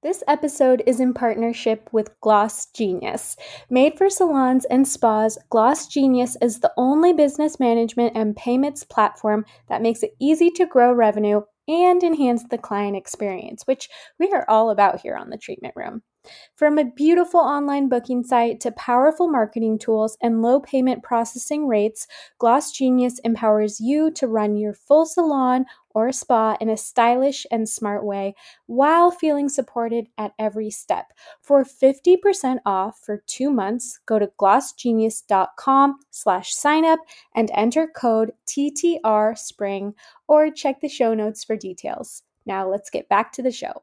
This episode is in partnership with Gloss Genius. Made for salons and spas, Gloss Genius is the only business management and payments platform that makes it easy to grow revenue and enhance the client experience, which we are all about here on the treatment room. From a beautiful online booking site to powerful marketing tools and low payment processing rates, Gloss Genius empowers you to run your full salon or spa in a stylish and smart way while feeling supported at every step. For 50% off for two months, go to glossgenius.com slash signup and enter code TTR Spring or check the show notes for details. Now let's get back to the show.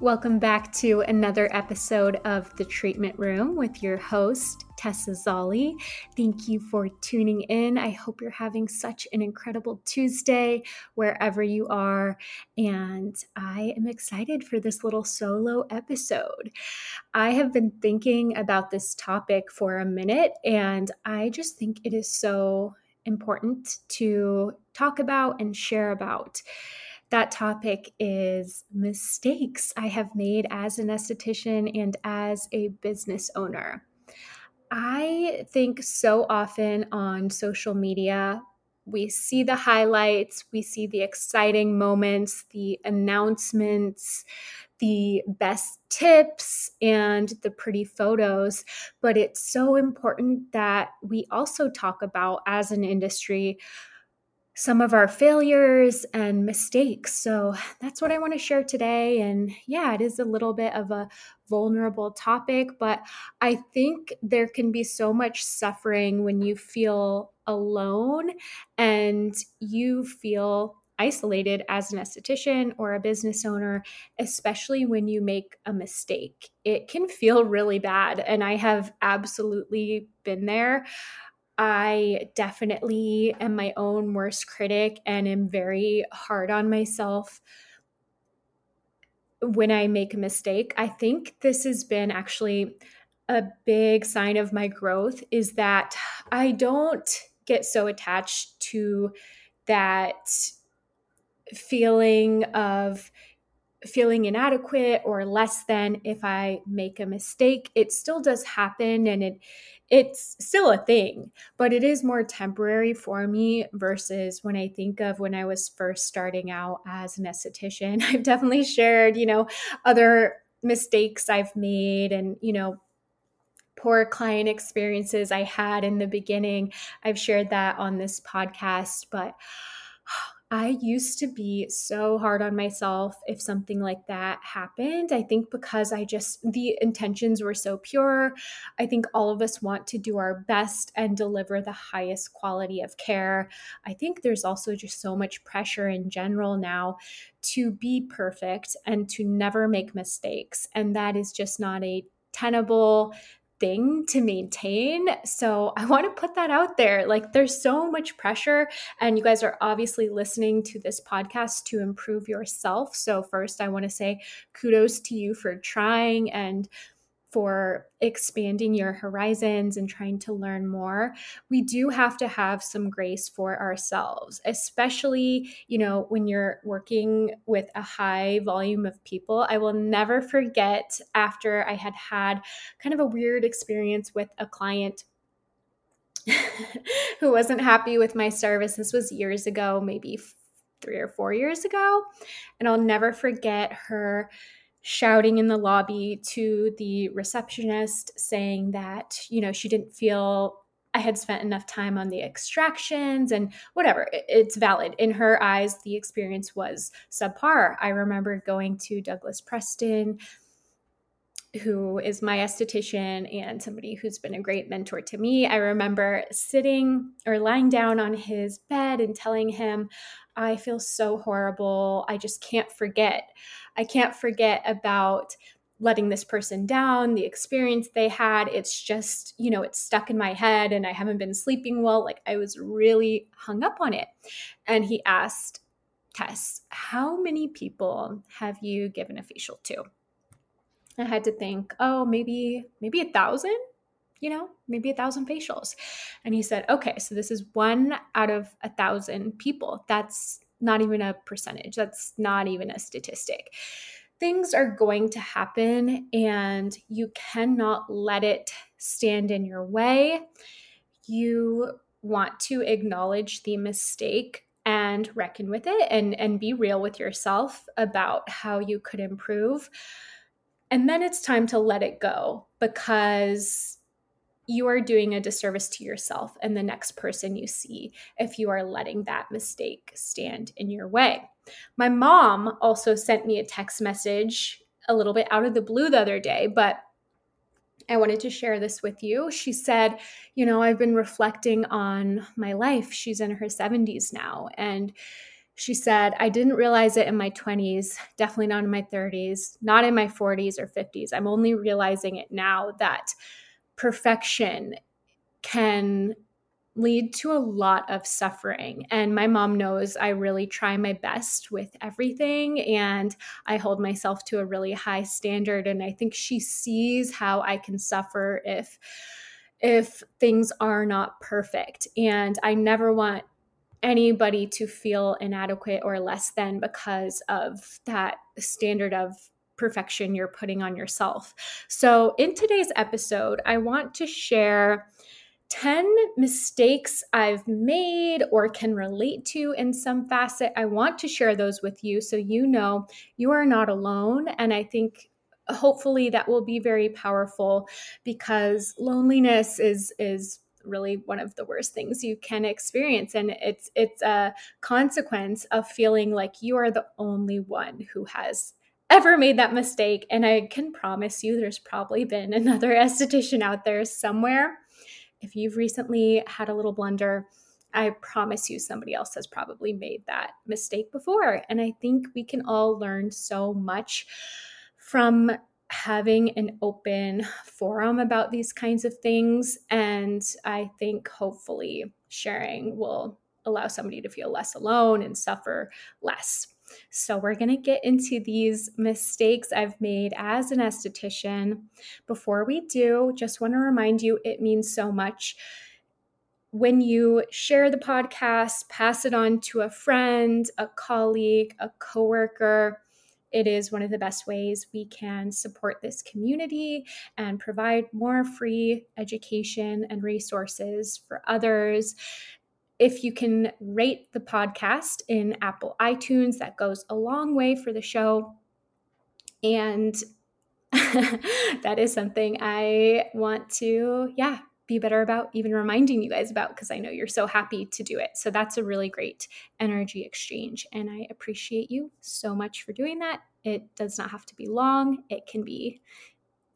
Welcome back to another episode of The Treatment Room with your host, Tessa Zolli. Thank you for tuning in. I hope you're having such an incredible Tuesday wherever you are. And I am excited for this little solo episode. I have been thinking about this topic for a minute, and I just think it is so important to talk about and share about. That topic is mistakes I have made as an esthetician and as a business owner. I think so often on social media, we see the highlights, we see the exciting moments, the announcements, the best tips, and the pretty photos. But it's so important that we also talk about as an industry some of our failures and mistakes. So that's what I want to share today. And yeah, it is a little bit of a vulnerable topic, but I think there can be so much suffering when you feel alone and you feel isolated as an esthetician or a business owner, especially when you make a mistake. It can feel really bad. And I have absolutely been there. I definitely am my own worst critic and am very hard on myself when I make a mistake. I think this has been actually a big sign of my growth is that I don't get so attached to that feeling of feeling inadequate or less than if I make a mistake. It still does happen and it it's still a thing, but it is more temporary for me versus when I think of when I was first starting out as an esthetician. I've definitely shared, you know, other mistakes I've made and, you know, poor client experiences I had in the beginning. I've shared that on this podcast, but I used to be so hard on myself if something like that happened. I think because I just, the intentions were so pure. I think all of us want to do our best and deliver the highest quality of care. I think there's also just so much pressure in general now to be perfect and to never make mistakes. And that is just not a tenable thing to maintain. So I want to put that out there. Like there's so much pressure and you guys are obviously listening to this podcast to improve yourself. So first I want to say kudos to you for trying and for expanding your horizons and trying to learn more we do have to have some grace for ourselves especially you know when you're working with a high volume of people. I will never forget after i had had kind of a weird experience with a client who wasn't happy with my service. This was years ago maybe three or four years ago and i'll never forget her shouting in the lobby to the receptionist saying that, you know, she didn't feel I had spent enough time on the extractions and whatever. It's valid. In her eyes, the experience was subpar. I remember going to Douglas Preston, who is my esthetician and somebody who's been a great mentor to me. I remember sitting or lying down on his bed and telling him, I feel so horrible. I just can't forget. I can't forget about letting this person down, the experience they had. It's just, you know, it's stuck in my head and I haven't been sleeping well. Like I was really hung up on it. And he asked, Tess, how many people have you given a facial to? I had to think, oh, maybe, maybe a thousand, you know, maybe a thousand facials. And he said, okay, so this is one out of a thousand people. That's not even a percentage. That's not even a statistic things are going to happen and you cannot let it stand in your way. You want to acknowledge the mistake and reckon with it and, and be real with yourself about how you could improve. And then it's time to let it go because you are doing a disservice to yourself and the next person you see if you are letting that mistake stand in your way. My mom also sent me a text message a little bit out of the blue the other day, but I wanted to share this with you. She said, You know, I've been reflecting on my life. She's in her 70s now. And she said, I didn't realize it in my 20s, definitely not in my 30s, not in my 40s or 50s. I'm only realizing it now that perfection can lead to a lot of suffering. And my mom knows I really try my best with everything and I hold myself to a really high standard and I think she sees how I can suffer if if things are not perfect. And I never want anybody to feel inadequate or less than because of that standard of perfection you're putting on yourself. So, in today's episode, I want to share 10 mistakes I've made or can relate to in some facet. I want to share those with you so you know you are not alone. And I think hopefully that will be very powerful because loneliness is is really one of the worst things you can experience and it's it's a consequence of feeling like you are the only one who has ever made that mistake. And I can promise you there's probably been another esthetician out there somewhere. If you've recently had a little blunder, I promise you somebody else has probably made that mistake before. And I think we can all learn so much from having an open forum about these kinds of things. And I think hopefully sharing will allow somebody to feel less alone and suffer less. So, we're going to get into these mistakes I've made as an esthetician. Before we do, just want to remind you it means so much when you share the podcast, pass it on to a friend, a colleague, a coworker. It is one of the best ways we can support this community and provide more free education and resources for others if you can rate the podcast in Apple iTunes, that goes a long way for the show. And that is something I want to, yeah, be better about even reminding you guys about because I know you're so happy to do it. So that's a really great energy exchange. And I appreciate you so much for doing that. It does not have to be long, it can be,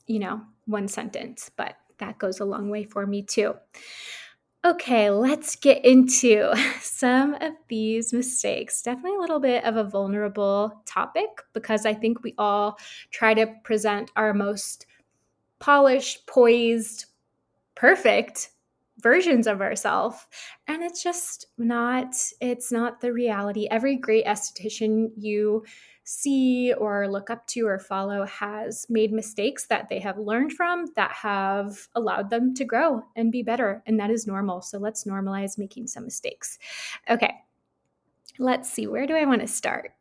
you know, one sentence, but that goes a long way for me too. Okay, let's get into some of these mistakes. Definitely a little bit of a vulnerable topic because I think we all try to present our most polished, poised, perfect versions of ourselves and it's just not it's not the reality every great esthetician you see or look up to or follow has made mistakes that they have learned from that have allowed them to grow and be better. And that is normal. So let's normalize making some mistakes. Okay, let's see. Where do I want to start?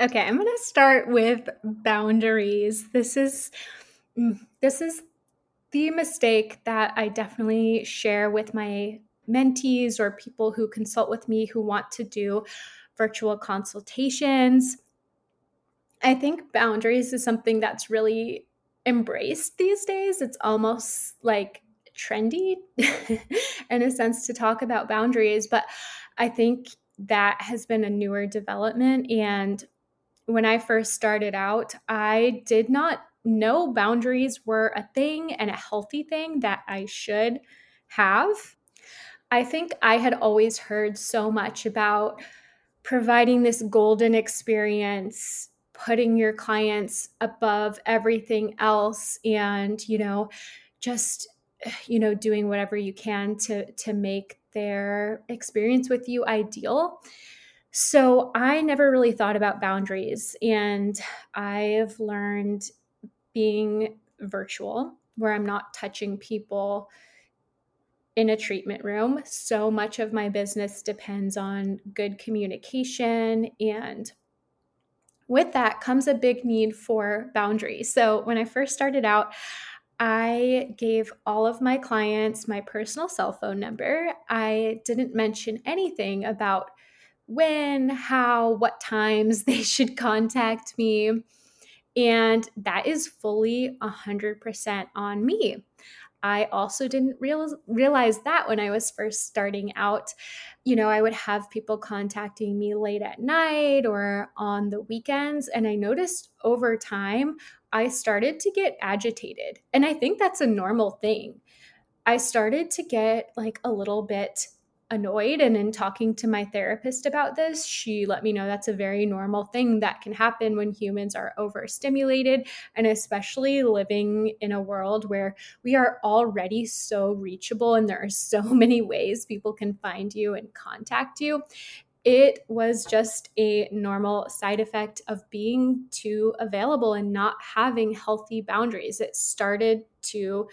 Okay, I'm going to start with boundaries. This is mm, this is the mistake that I definitely share with my mentees or people who consult with me who want to do virtual consultations. I think boundaries is something that's really embraced these days. It's almost like trendy in a sense to talk about boundaries, but I think that has been a newer development. And when I first started out, I did not know boundaries were a thing and a healthy thing that I should have. I think I had always heard so much about providing this golden experience, putting your clients above everything else, and, you know, just you know doing whatever you can to to make their experience with you ideal so i never really thought about boundaries and i've learned being virtual where i'm not touching people in a treatment room so much of my business depends on good communication and with that comes a big need for boundaries so when i first started out I gave all of my clients my personal cell phone number. I didn't mention anything about when, how, what times they should contact me. And that is fully 100% on me. I also didn't real, realize that when I was first starting out. You know, I would have people contacting me late at night or on the weekends. And I noticed over time, I started to get agitated. And I think that's a normal thing. I started to get like a little bit annoyed. And in talking to my therapist about this, she let me know that's a very normal thing that can happen when humans are overstimulated, and especially living in a world where we are already so reachable and there are so many ways people can find you and contact you. It was just a normal side effect of being too available and not having healthy boundaries. It started to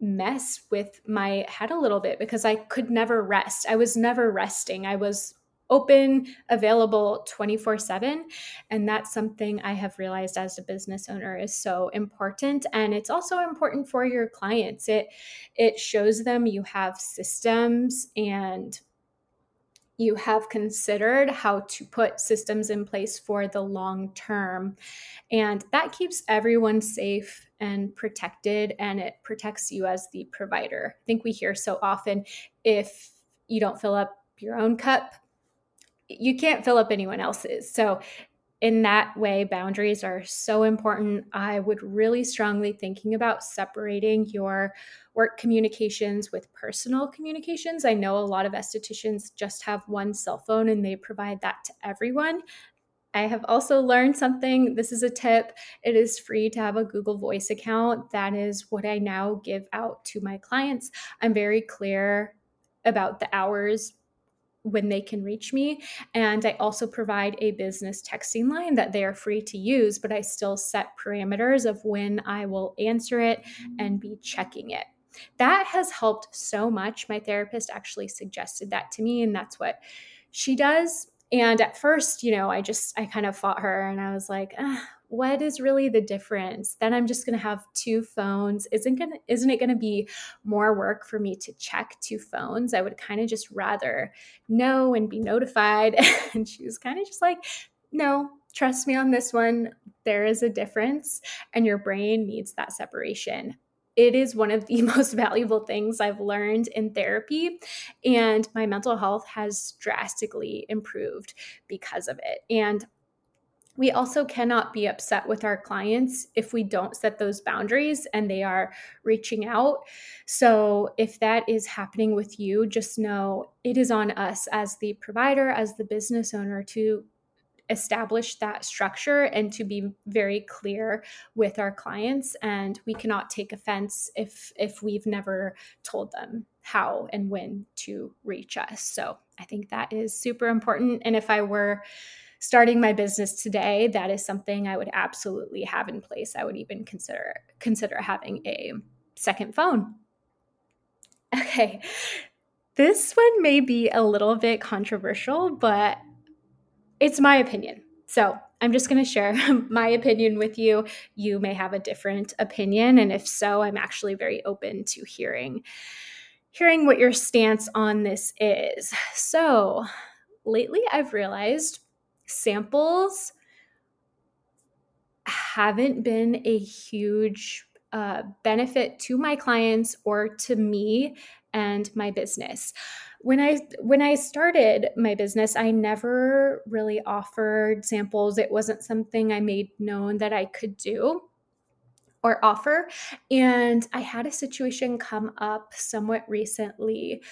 mess with my head a little bit because I could never rest. I was never resting. I was open, available 24 7. And that's something I have realized as a business owner is so important. And it's also important for your clients. It, it shows them you have systems and you have considered how to put systems in place for the long term. And that keeps everyone safe and protected, and it protects you as the provider. I think we hear so often if you don't fill up your own cup, you can't fill up anyone else's. So in that way, boundaries are so important. I would really strongly thinking about separating your work communications with personal communications. I know a lot of estheticians just have one cell phone and they provide that to everyone. I have also learned something. This is a tip. It is free to have a Google Voice account. That is what I now give out to my clients. I'm very clear about the hours when they can reach me. And I also provide a business texting line that they are free to use, but I still set parameters of when I will answer it and be checking it. That has helped so much. My therapist actually suggested that to me, and that's what she does. And at first, you know, I just, I kind of fought her and I was like, what is really the difference? Then I'm just going to have two phones. Isn't going isn't it going to be more work for me to check two phones? I would kind of just rather know and be notified. and she was kind of just like, "No, trust me on this one. There is a difference and your brain needs that separation." It is one of the most valuable things I've learned in therapy, and my mental health has drastically improved because of it. And we also cannot be upset with our clients if we don't set those boundaries and they are reaching out. So, if that is happening with you, just know it is on us as the provider, as the business owner to establish that structure and to be very clear with our clients. And we cannot take offense if if we've never told them how and when to reach us. So i think that is super important. And if i were starting my business today, that is something I would absolutely have in place. I would even consider consider having a second phone. Okay. This one may be a little bit controversial, but it's my opinion. So, I'm just going to share my opinion with you. You may have a different opinion, and if so, I'm actually very open to hearing hearing what your stance on this is. So, lately I've realized samples haven't been a huge uh, benefit to my clients or to me and my business. when I when I started my business, I never really offered samples. It wasn't something I made known that I could do or offer. And I had a situation come up somewhat recently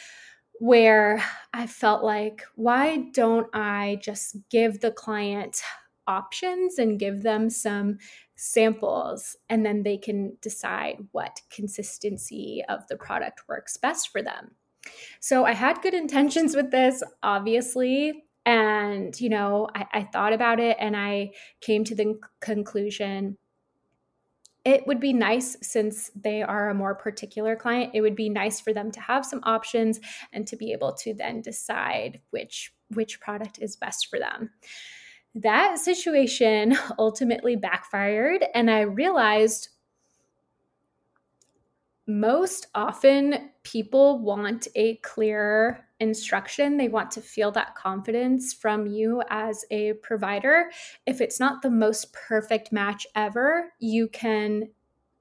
where I felt like, why don't I just give the client options and give them some samples and then they can decide what consistency of the product works best for them. So I had good intentions with this, obviously. And, you know, I, I thought about it and I came to the conclusion it would be nice since they are a more particular client it would be nice for them to have some options and to be able to then decide which which product is best for them. That situation ultimately backfired and i realized most often people want a clear instruction. They want to feel that confidence from you as a provider. If it's not the most perfect match ever, you can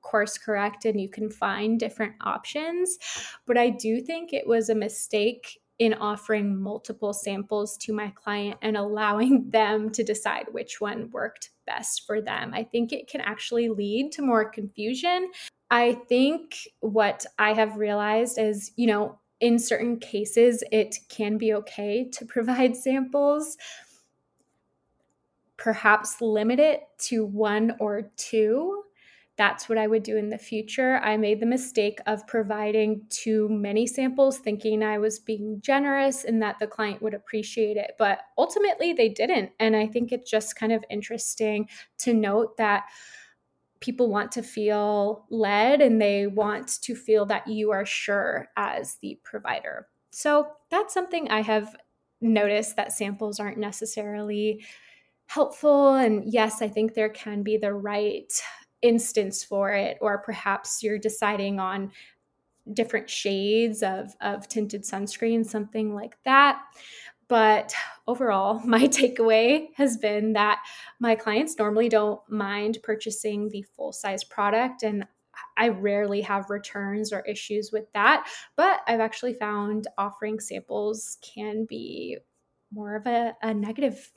course correct and you can find different options. But I do think it was a mistake in offering multiple samples to my client and allowing them to decide which one worked best for them. I think it can actually lead to more confusion I think what I have realized is, you know, in certain cases, it can be okay to provide samples. Perhaps limit it to one or two. That's what I would do in the future. I made the mistake of providing too many samples, thinking I was being generous and that the client would appreciate it. But ultimately, they didn't. And I think it's just kind of interesting to note that people want to feel led and they want to feel that you are sure as the provider. So that's something I have noticed that samples aren't necessarily helpful. And yes, I think there can be the right instance for it, or perhaps you're deciding on different shades of, of tinted sunscreen, something like that. But overall, my takeaway has been that my clients normally don't mind purchasing the full size product. And I rarely have returns or issues with that. But I've actually found offering samples can be more of a, a negative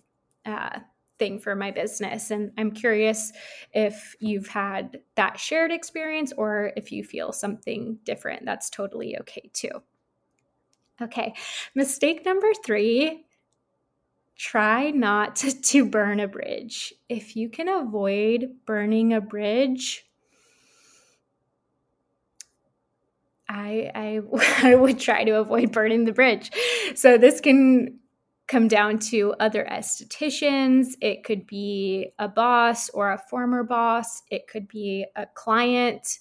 uh, thing for my business. And I'm curious if you've had that shared experience or if you feel something different. That's totally okay too. Okay, mistake number three try not to, burn a bridge. If you can avoid burning a bridge, I, I, I would try to avoid burning the bridge. So this can come down to other estheticians. It could be a boss or a former boss. It could be a client.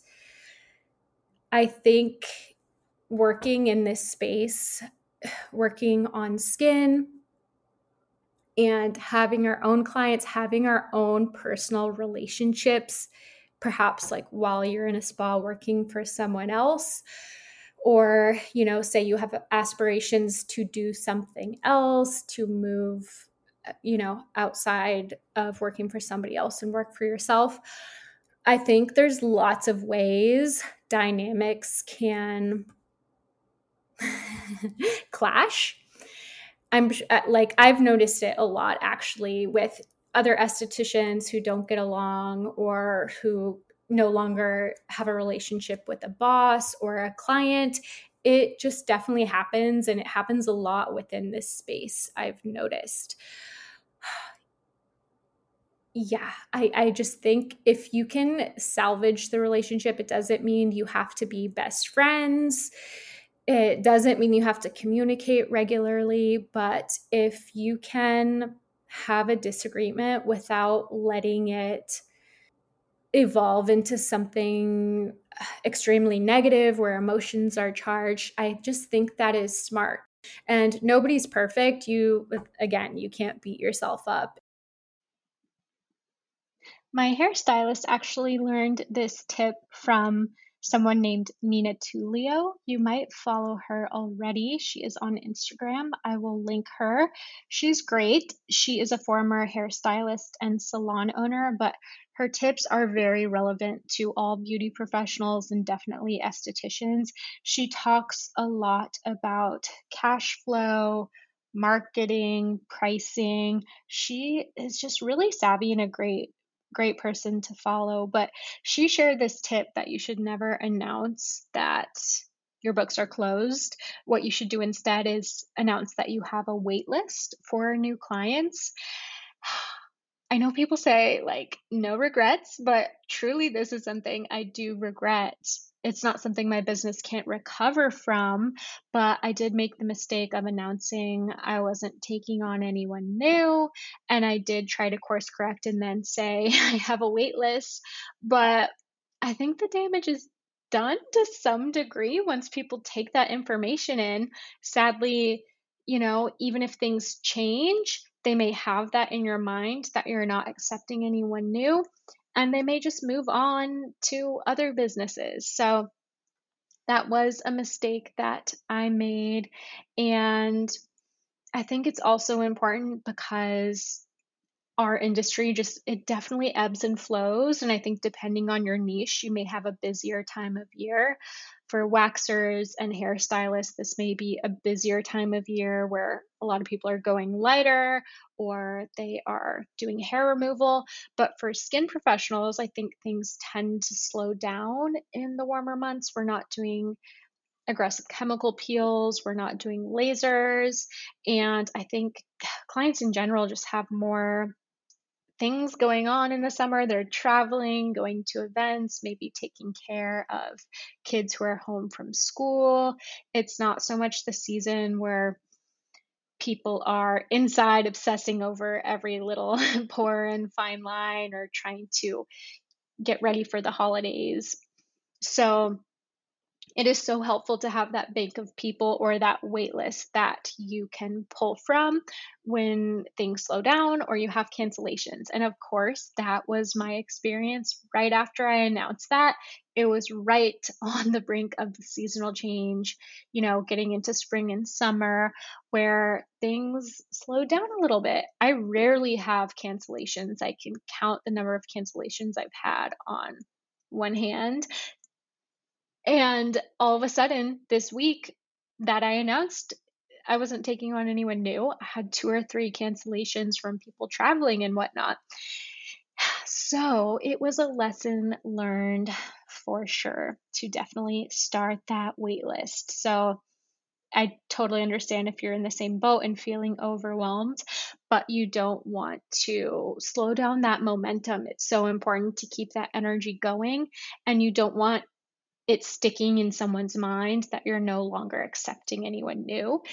I think working in this space, working on skin, and having our own clients, having our own personal relationships, perhaps like while you're in a spa working for someone else. Or, you know, say you have aspirations to do something else, to move, you know, outside of working for somebody else and work for yourself. I think there's lots of ways dynamics can clash. I'm uh, like, I've noticed it a lot actually with other estheticians who don't get along or who no longer have a relationship with a boss or a client. It just definitely happens, and it happens a lot within this space, I've noticed. yeah, I, I just think if you can salvage the relationship, it doesn't mean you have to be best friends it doesn't mean you have to communicate regularly, but if you can have a disagreement without letting it evolve into something extremely negative where emotions are charged, I just think that is smart. And nobody's perfect. You, again, you can't beat yourself up. My hairstylist actually learned this tip from someone named Nina Tulio. You might follow her already. She is on Instagram. I will link her. She's great. She is a former hairstylist and salon owner, but her tips are very relevant to all beauty professionals and definitely estheticians. She talks a lot about cash flow, marketing, pricing. She is just really savvy and a great great person to follow. But she shared this tip that you should never announce that your books are closed. What you should do instead is announce that you have a wait list for new clients. I know people say like no regrets, but truly this is something I do regret it's not something my business can't recover from, but I did make the mistake of announcing I wasn't taking on anyone new. And I did try to course correct and then say I have a wait list. But I think the damage is done to some degree once people take that information in. Sadly, you know, even if things change, they may have that in your mind that you're not accepting anyone new and they may just move on to other businesses. So that was a mistake that I made. And I think it's also important because our industry just it definitely ebbs and flows and i think depending on your niche you may have a busier time of year for waxers and hairstylists this may be a busier time of year where a lot of people are going lighter or they are doing hair removal. But for skin professionals i think things tend to slow down in the warmer months. We're not doing aggressive chemical peels. We're not doing lasers. And i think clients in general just have more things going on in the summer. They're traveling, going to events, maybe taking care of kids who are home from school. It's not so much the season where people are inside obsessing over every little pore and fine line or trying to get ready for the holidays. So it is so helpful to have that bank of people or that wait list that you can pull from when things slow down or you have cancellations. And of course, that was my experience right after I announced that. It was right on the brink of the seasonal change, you know, getting into spring and summer where things slowed down a little bit. I rarely have cancellations. I can count the number of cancellations I've had on one hand. And all of a sudden, this week that I announced I wasn't taking on anyone new, I had two or three cancellations from people traveling and whatnot. So it was a lesson learned for sure to definitely start that wait list. So I totally understand if you're in the same boat and feeling overwhelmed, but you don't want to slow down that momentum. It's so important to keep that energy going, and you don't want it's sticking in someone's mind that you're no longer accepting anyone new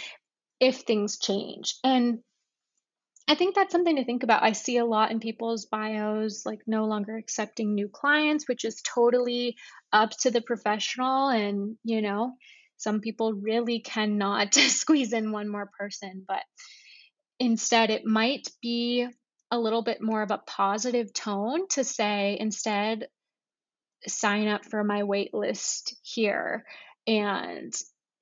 if things change. And I think that's something to think about. I see a lot in people's bios, like no longer accepting new clients, which is totally up to the professional. And, you know, some people really cannot squeeze in one more person, but instead, it might be a little bit more of a positive tone to say, instead, sign up for my wait list here. And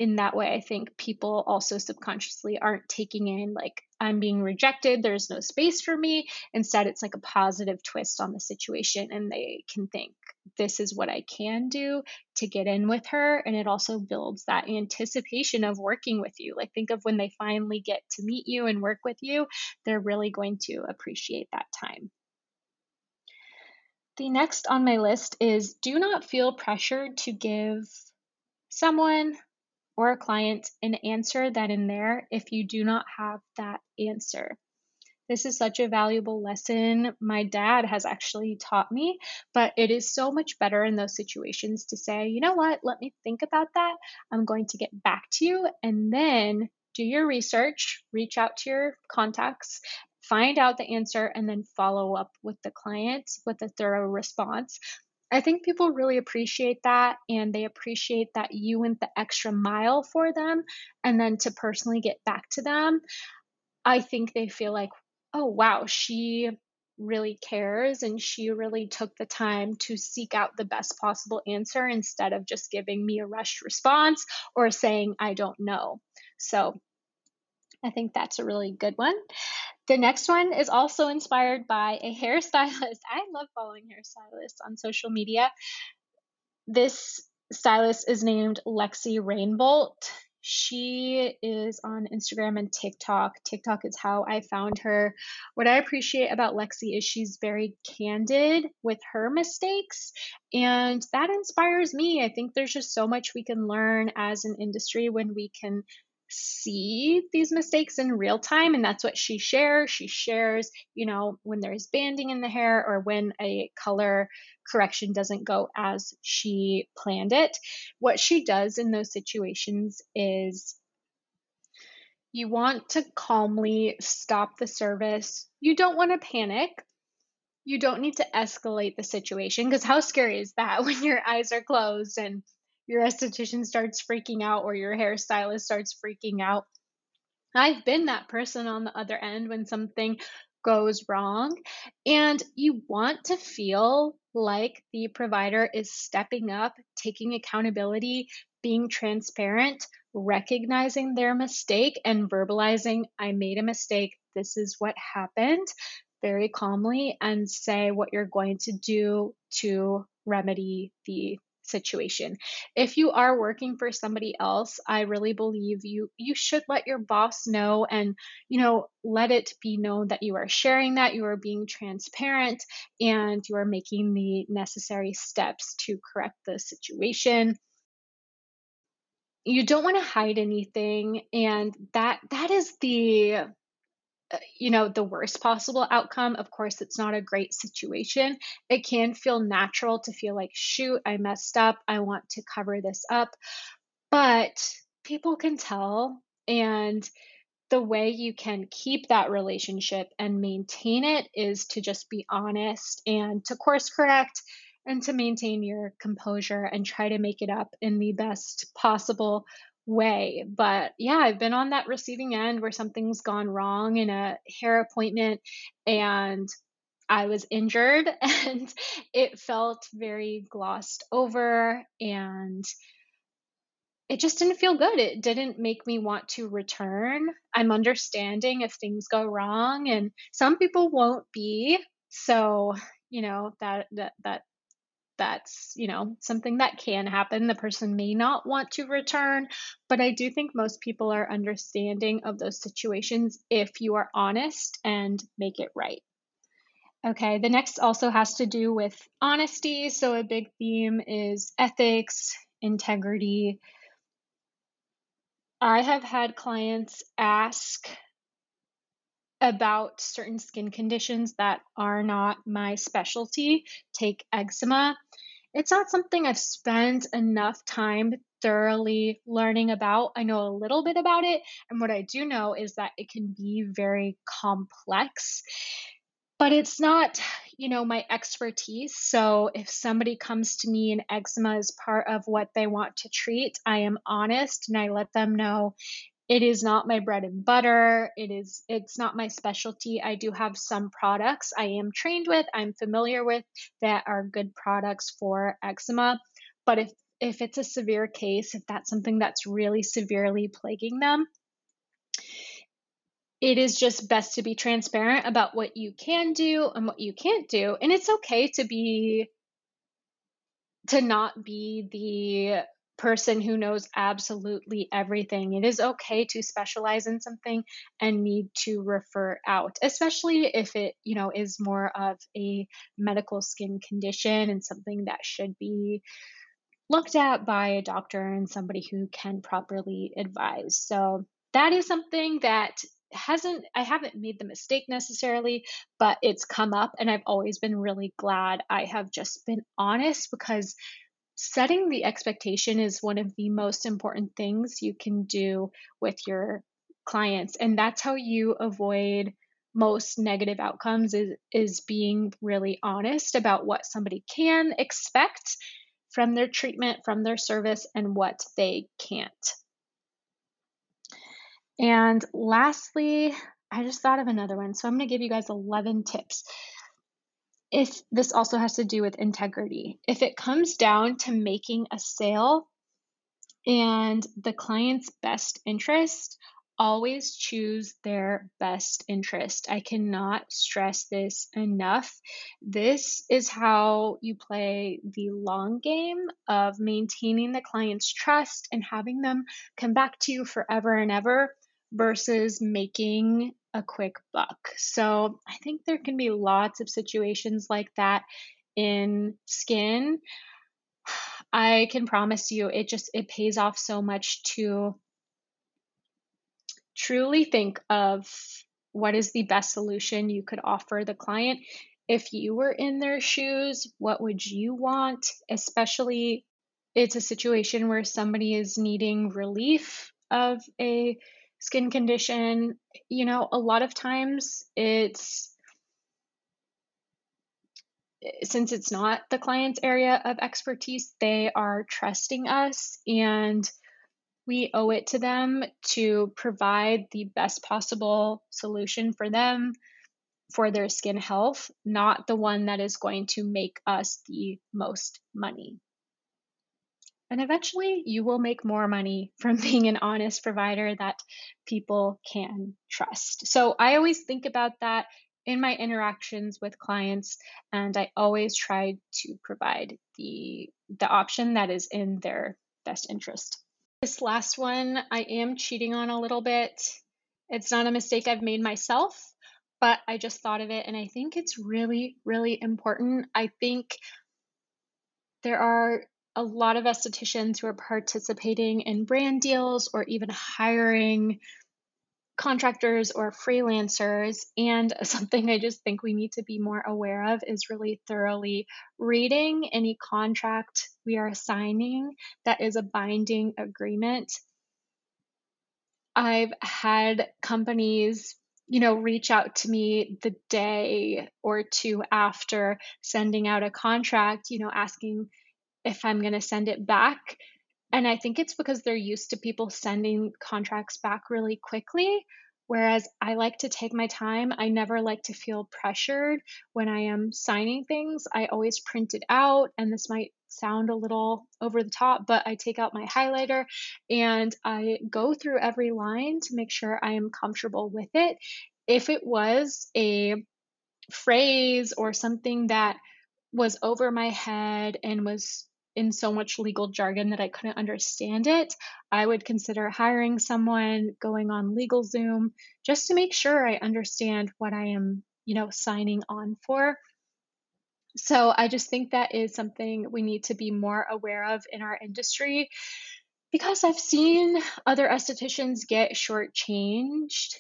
in that way, I think people also subconsciously aren't taking in like, I'm being rejected, there's no space for me. Instead, it's like a positive twist on the situation, and they can think, this is what I can do to get in with her. And it also builds that anticipation of working with you. Like, think of when they finally get to meet you and work with you, they're really going to appreciate that time. The next on my list is do not feel pressured to give someone or a client an answer that in there if you do not have that answer. This is such a valuable lesson my dad has actually taught me, but it is so much better in those situations to say, you know what, let me think about that. I'm going to get back to you and then do your research, reach out to your contacts, find out the answer, and then follow up with the client with a thorough response. I think people really appreciate that and they appreciate that you went the extra mile for them and then to personally get back to them. I think they feel like, oh, wow, she really cares and she really took the time to seek out the best possible answer instead of just giving me a rushed response or saying, I don't know. So I think that's a really good one. The next one is also inspired by a hairstylist. I love following hairstylists on social media. This stylist is named Lexi Rainbolt. She is on Instagram and TikTok. TikTok is how I found her. What I appreciate about Lexi is she's very candid with her mistakes, and that inspires me. I think there's just so much we can learn as an industry when we can see these mistakes in real time and that's what she shares. She shares you know when there's banding in the hair or when a color correction doesn't go as she planned it. What she does in those situations is you want to calmly stop the service. You don't want to panic. You don't need to escalate the situation because how scary is that when your eyes are closed and your esthetician starts freaking out or your hairstylist starts freaking out. I've been that person on the other end when something goes wrong, and you want to feel like the provider is stepping up, taking accountability, being transparent, recognizing their mistake, and verbalizing, I made a mistake. This is what happened very calmly, and say what you're going to do to remedy the situation. If you are working for somebody else, I really believe you you should let your boss know and you know let it be known that you are sharing that you are being transparent and you are making the necessary steps to correct the situation you don't want to hide anything and that that is the Uh, you know the worst possible outcome of course it's not a great situation. It can feel natural to feel like shoot i messed up i want to cover this up. But people can tell and the way you can keep that relationship and maintain it is to just be honest and to course correct and to maintain your composure and try to make it up in the best possible way. But yeah, I've been on that receiving end where something's gone wrong in a hair appointment and I was injured and it felt very glossed over and it just didn't feel good. It didn't make me want to return. I'm understanding if things go wrong and some people won't be. So, you know, that that that that's you know something that can happen. The person may not want to return but i do think most people are understanding of those situations if you are honest and make it right. Okay the next also has to do with honesty. So a big theme is ethics integrity. I have had clients ask about certain skin conditions that are not my specialty, take eczema. It's not something I've spent enough time thoroughly learning about. I know a little bit about it, and what I do know is that it can be very complex. But it's not, you know, my expertise. So if somebody comes to me and eczema is part of what they want to treat, I am honest and I let them know it is not my bread and butter. It is it's not my specialty. I do have some products i am trained with i'm familiar with that are good products for eczema. But if if it's a severe case if that's something that's really severely plaguing them it is just best to be transparent about what you can do and what you can't do. And it's okay to be to not be the person who knows absolutely everything. It is okay to specialize in something and need to refer out, especially if it, you know, is more of a medical skin condition and something that should be looked at by a doctor and somebody who can properly advise. So that is something that hasn't I haven't made the mistake necessarily, but it's come up and I've always been really glad I have just been honest because setting the expectation is one of the most important things you can do with your clients and that's how you avoid most negative outcomes is is being really honest about what somebody can expect from their treatment from their service and what they can't. And lastly i just thought of another one so i'm going to give you guys 11 tips if this also has to do with integrity. If it comes down to making a sale and the client's best interest, always choose their best interest. I cannot stress this enough. This is how you play the long game of maintaining the client's trust and having them come back to you forever and ever versus making a quick buck. So I think there can be lots of situations like that in skin. I can promise you it just it pays off so much to truly think of what is the best solution you could offer the client. If you were in their shoes, what would you want? Especially, it's a situation where somebody is needing relief of a skin condition. You know, a lot of times it's since it's not the client's area of expertise, they are trusting us and we owe it to them to provide the best possible solution for them for their skin health, not the one that is going to make us the most money. And eventually, you will make more money from being an honest provider that people can trust. So, I always think about that in my interactions with clients, and I always try to provide the, the option that is in their best interest. This last one, I am cheating on a little bit. It's not a mistake I've made myself, but I just thought of it and I think it's really, really important. I think there are a lot of estheticians who are participating in brand deals or even hiring contractors or freelancers. And something I just think we need to be more aware of is really thoroughly reading any contract we are signing that is a binding agreement. I've had companies you know, reach out to me the day or two after sending out a contract, you know, asking if I'm going to send it back. And I think it's because they're used to people sending contracts back really quickly. Whereas I like to take my time. I never like to feel pressured when I am signing things. I always print it out, and this might sound a little over the top, but I take out my highlighter and I go through every line to make sure I am comfortable with it. If it was a phrase or something that was over my head and was in so much legal jargon that I couldn't understand it, I would consider hiring someone, going on LegalZoom, just to make sure I understand what I am, you know, signing on for. So I just think that is something we need to be more aware of in our industry because I've seen other estheticians get shortchanged,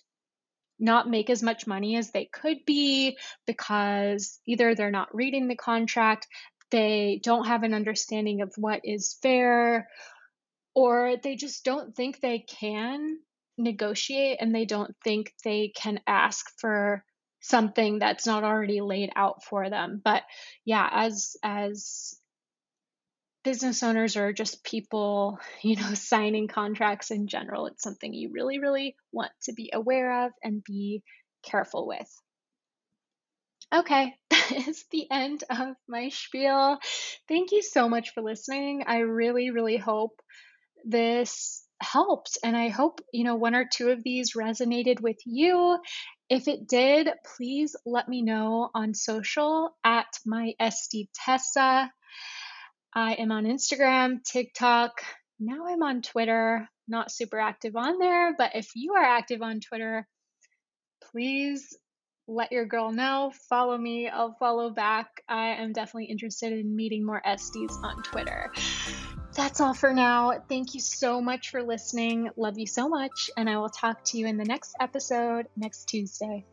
not make as much money as they could be because either they're not reading the contract, they don't have an understanding of what is fair, or they just don't think they can negotiate and they don't think they can ask for something that's not already laid out for them. But yeah as as business owners or just people you know signing contracts in general it's something you really really want to be aware of and be careful with Okay, that is the end of my spiel. Thank you so much for listening. I really, really hope this helped. And I hope, you know, one or two of these resonated with you. If it did, please let me know on social at my SD Tessa. I am on Instagram, TikTok. Now I'm on Twitter. Not super active on there, but if you are active on Twitter, please let your girl know. Follow me, I'll follow back. I am definitely interested in meeting more SDs on Twitter. That's all for now. Thank you so much for listening. Love you so much, and I will talk to you in the next episode next Tuesday.